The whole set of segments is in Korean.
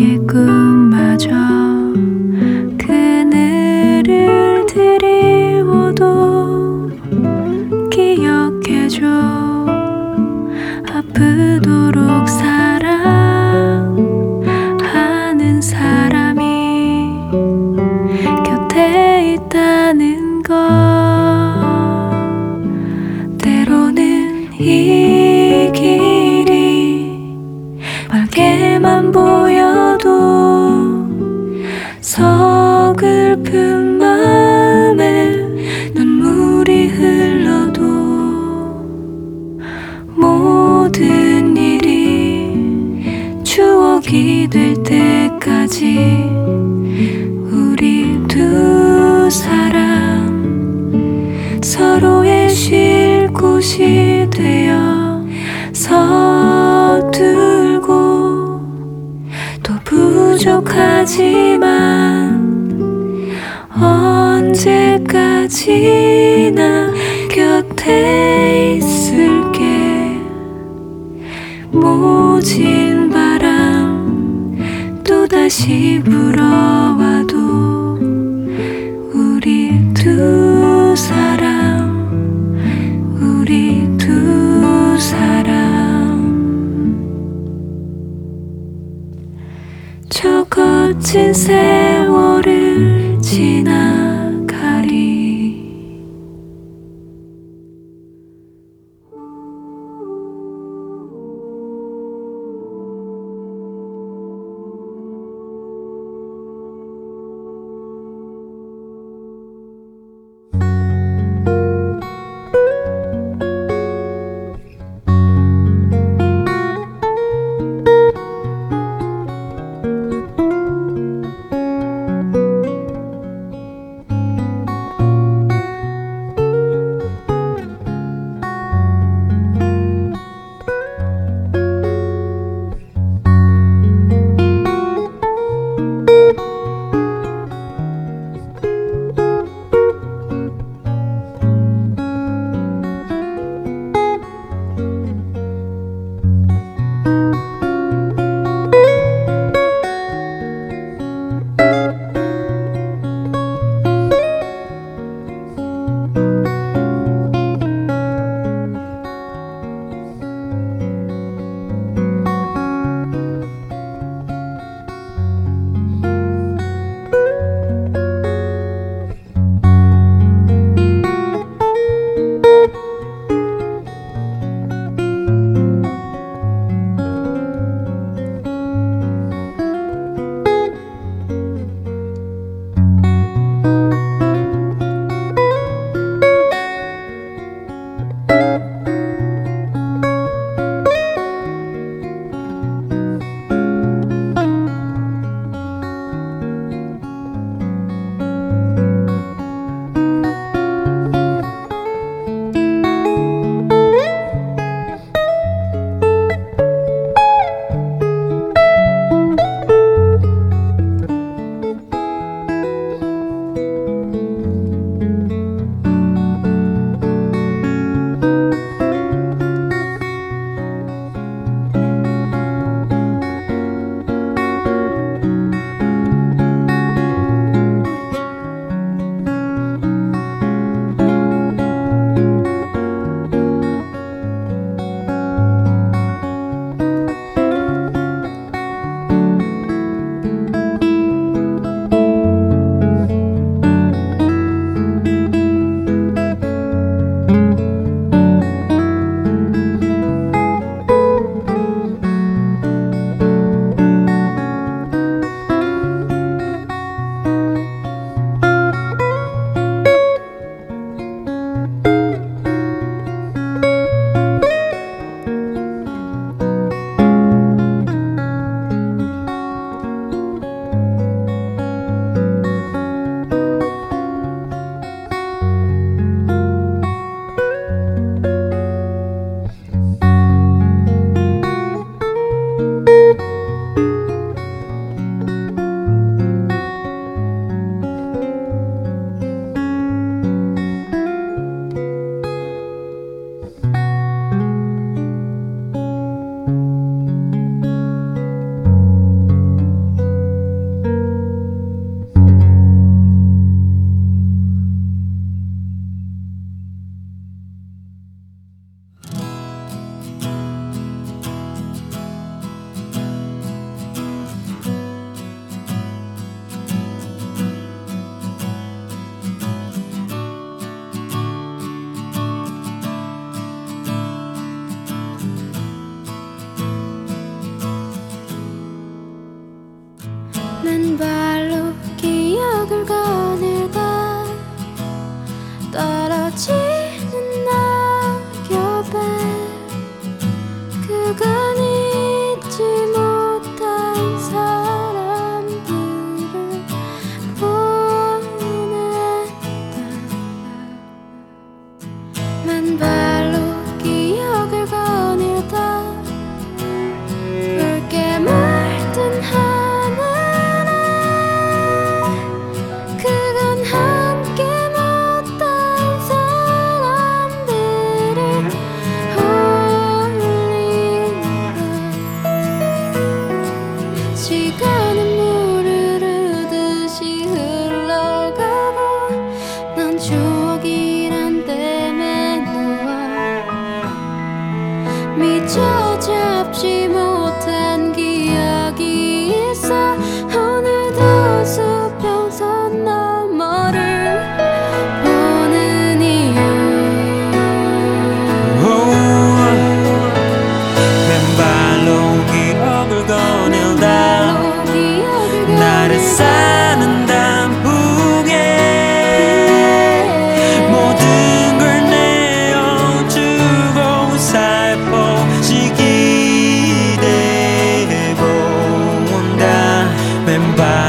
너의 꿈마저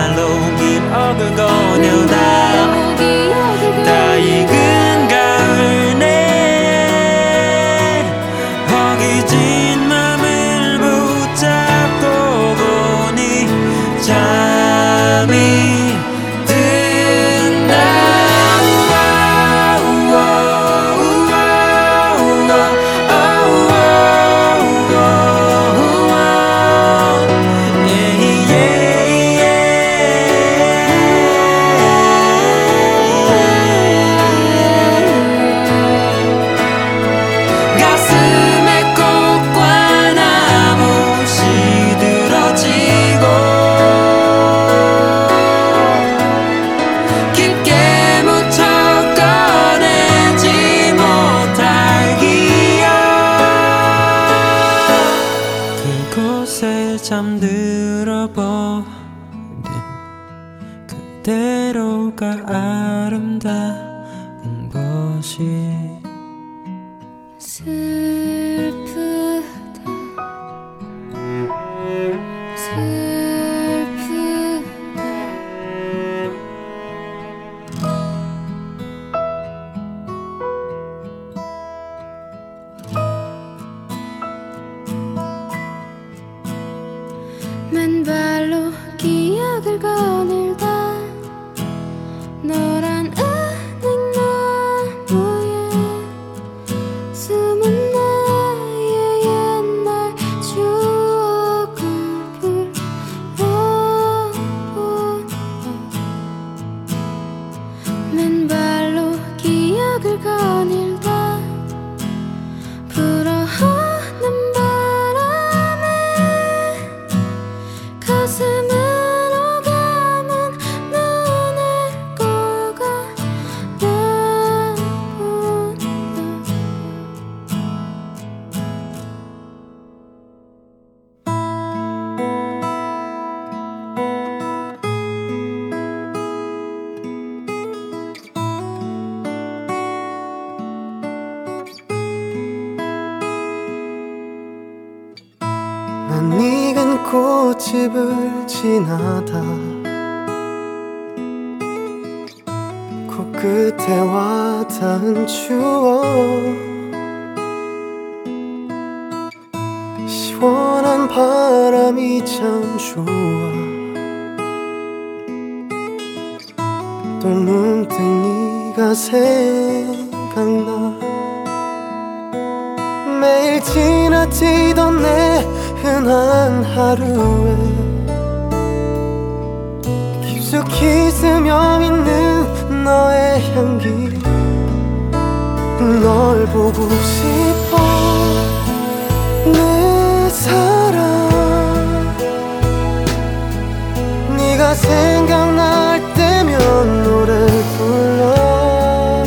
my 좋아. 또 문득 네가 생각나. 매일 지나치던 내 흔한 하루에. 깊숙이 스며 있는 너의 향기. 널 보고 싶어 생각날 때면 노래 불러.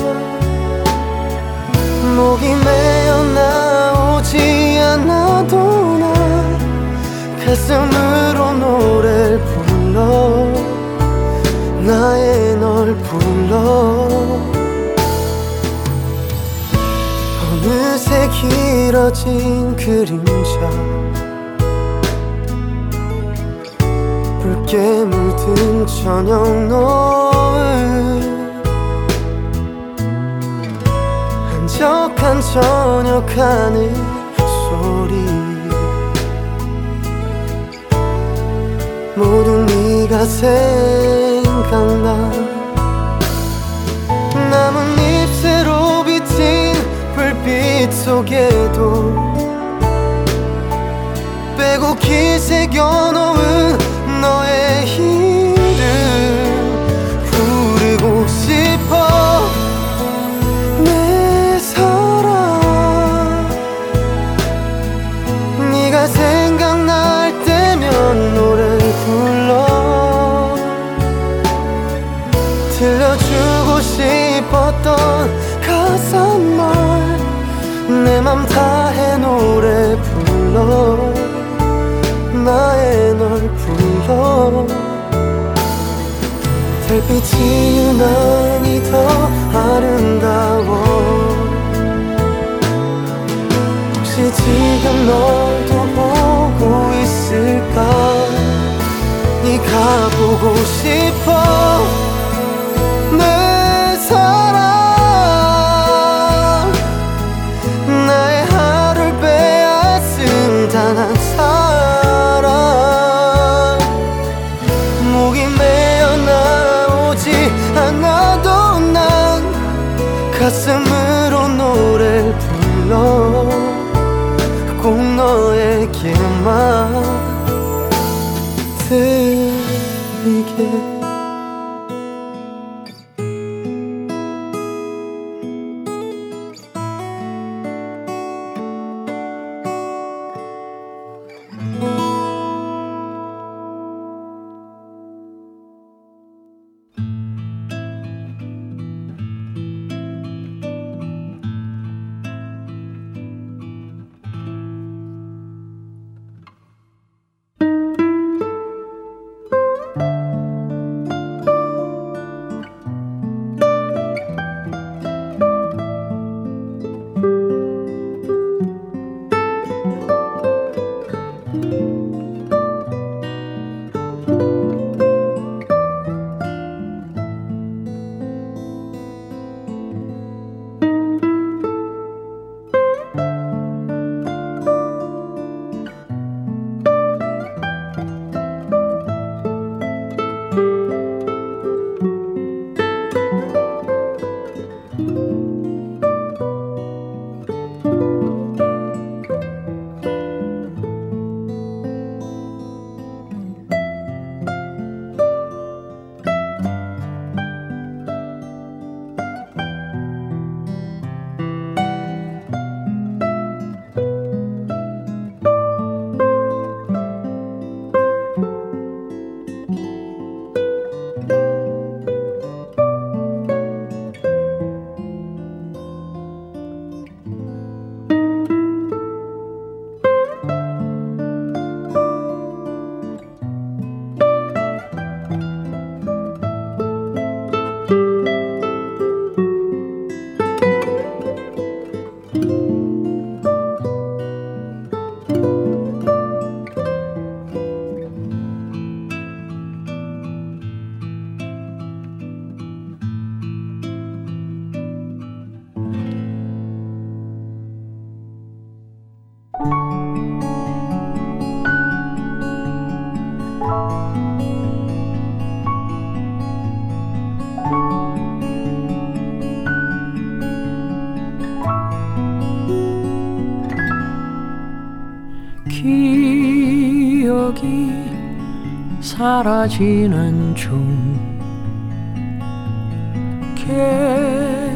목이 메어 나오지 않아도 난 가슴으로 노래 불러. 나의 널 불러. 어느새 길어진 그림자. 붉게 물든 저녁 노을 한적한 저녁 하늘 소리. 모두 네가 생각나. 나뭇잎새로 비친 불빛 속에도 빼곡히 새겨놓은 달빛이 유난히 더 아름다워. 혹시 지금 너도 보고 있을까? 네가 보고 싶어 가슴으로 노래를 불러. 꼭 너에게만 들리게 사라지는 중 계절이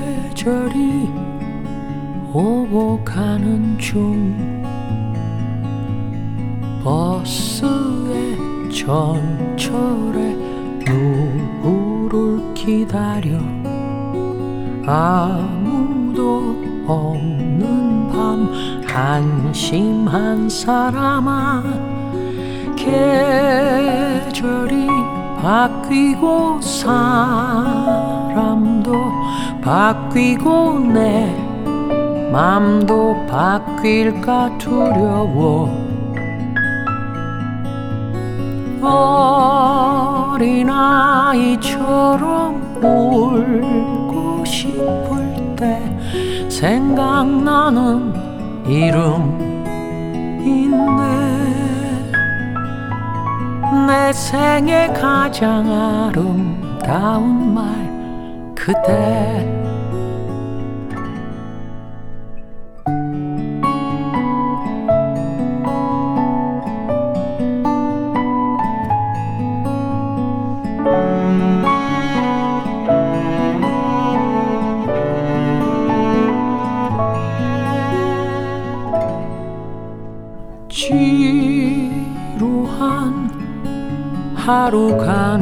오고 가는 중 버스의 전철에 누구를 기다려? 아무도 없는 밤 한심한 사람아 계절이 바뀌고 사람도 바뀌고 내 맘도 바뀔까 두려워. 어린아이처럼 울고 싶을 때 생각나는 이름 있네 내 생에 가장 아름다운 말 그대 하루 가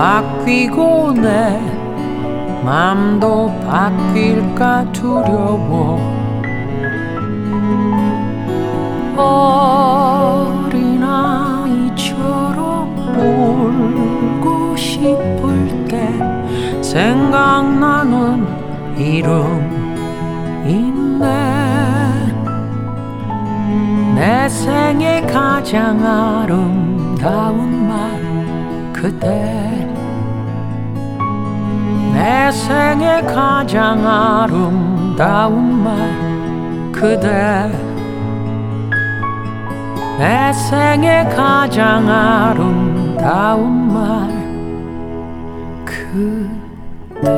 바뀌고 내 맘도 바뀔까 두려워. 어린아이처럼 울고 싶을 때 생각나는 이름 있네. 내 생에 가장 아름다운 말 그대 내 생에 가장 아름다운 말 그대 내 생에 가장 아름다운 말 그대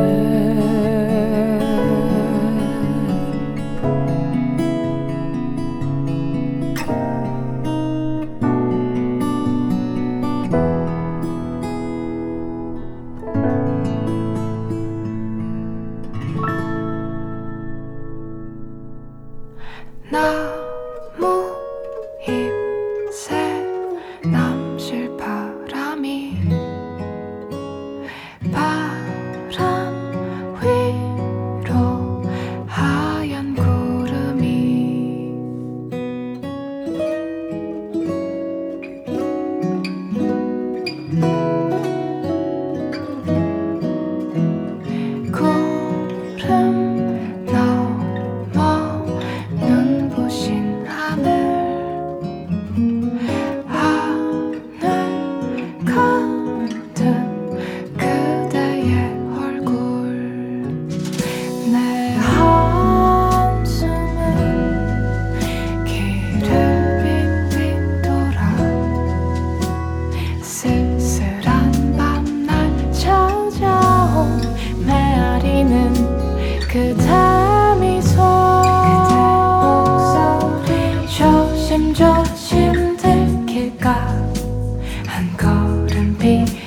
way.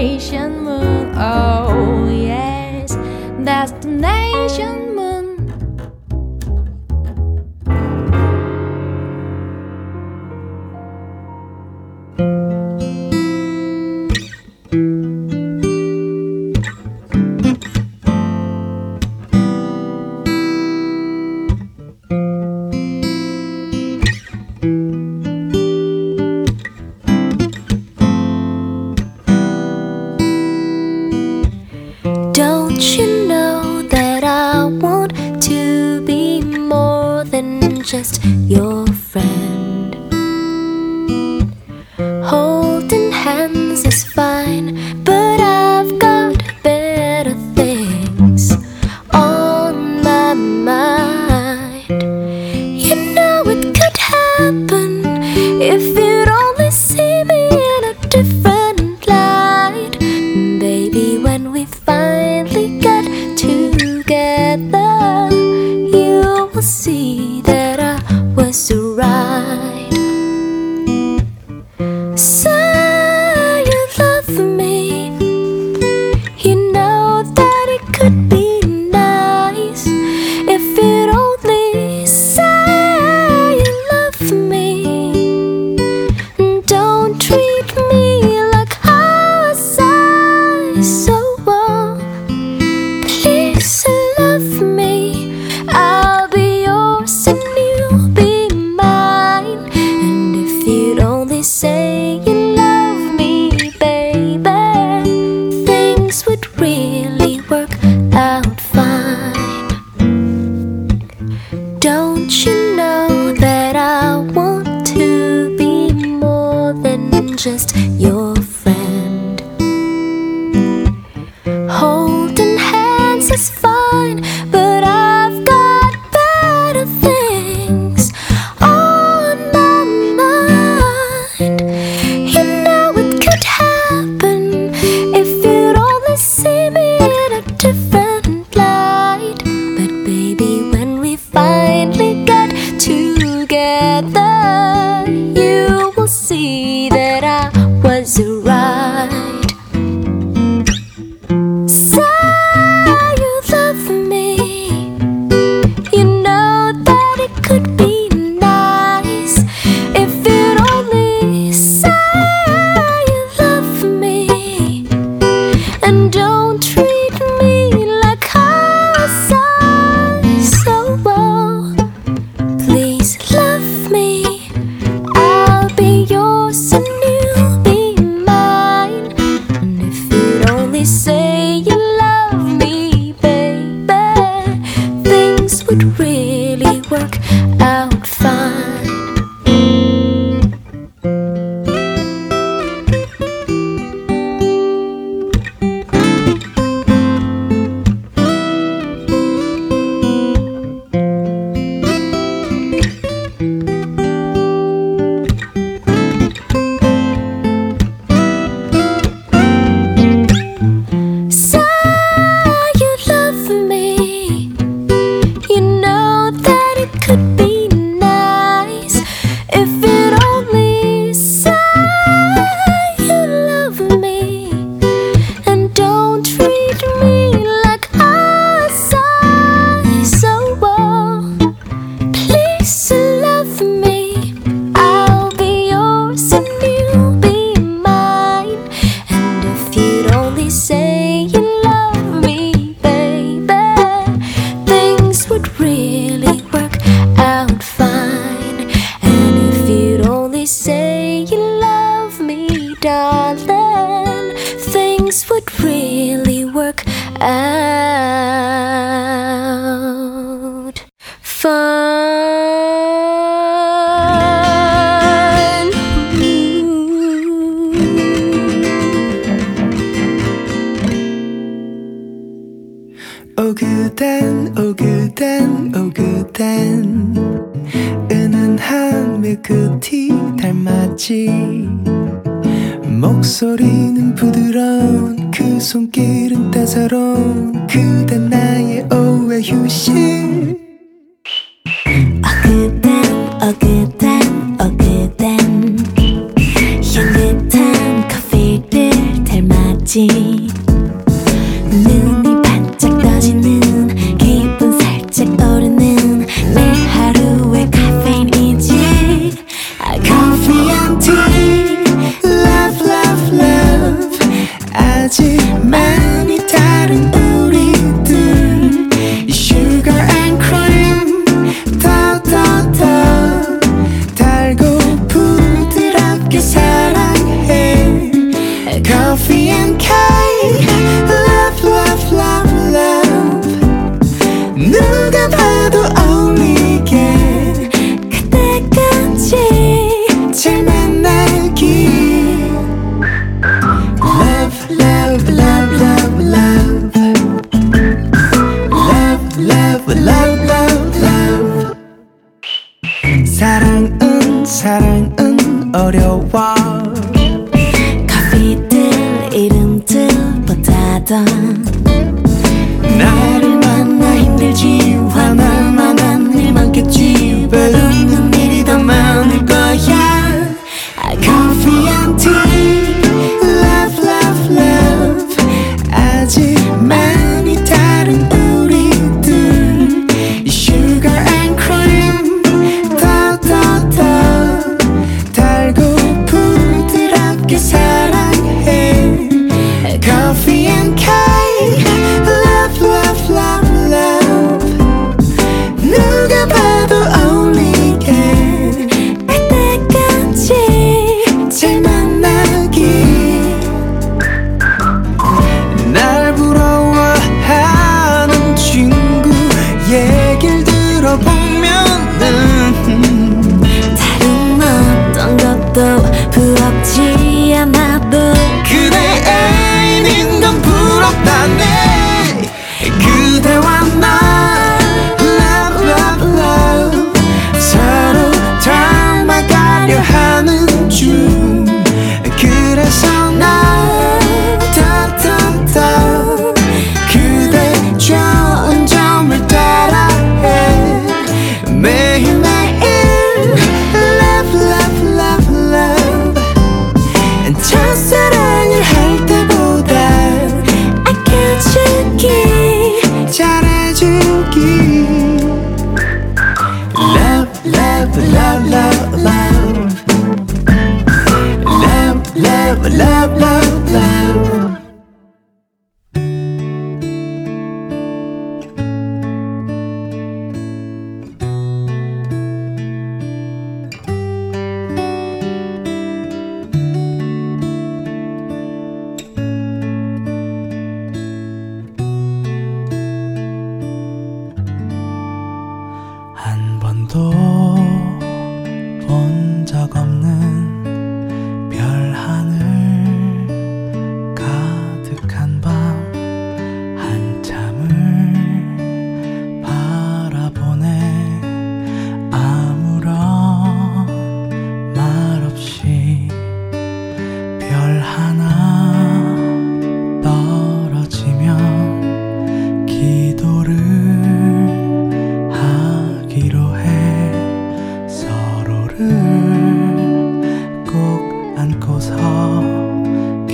patient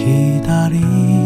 意大利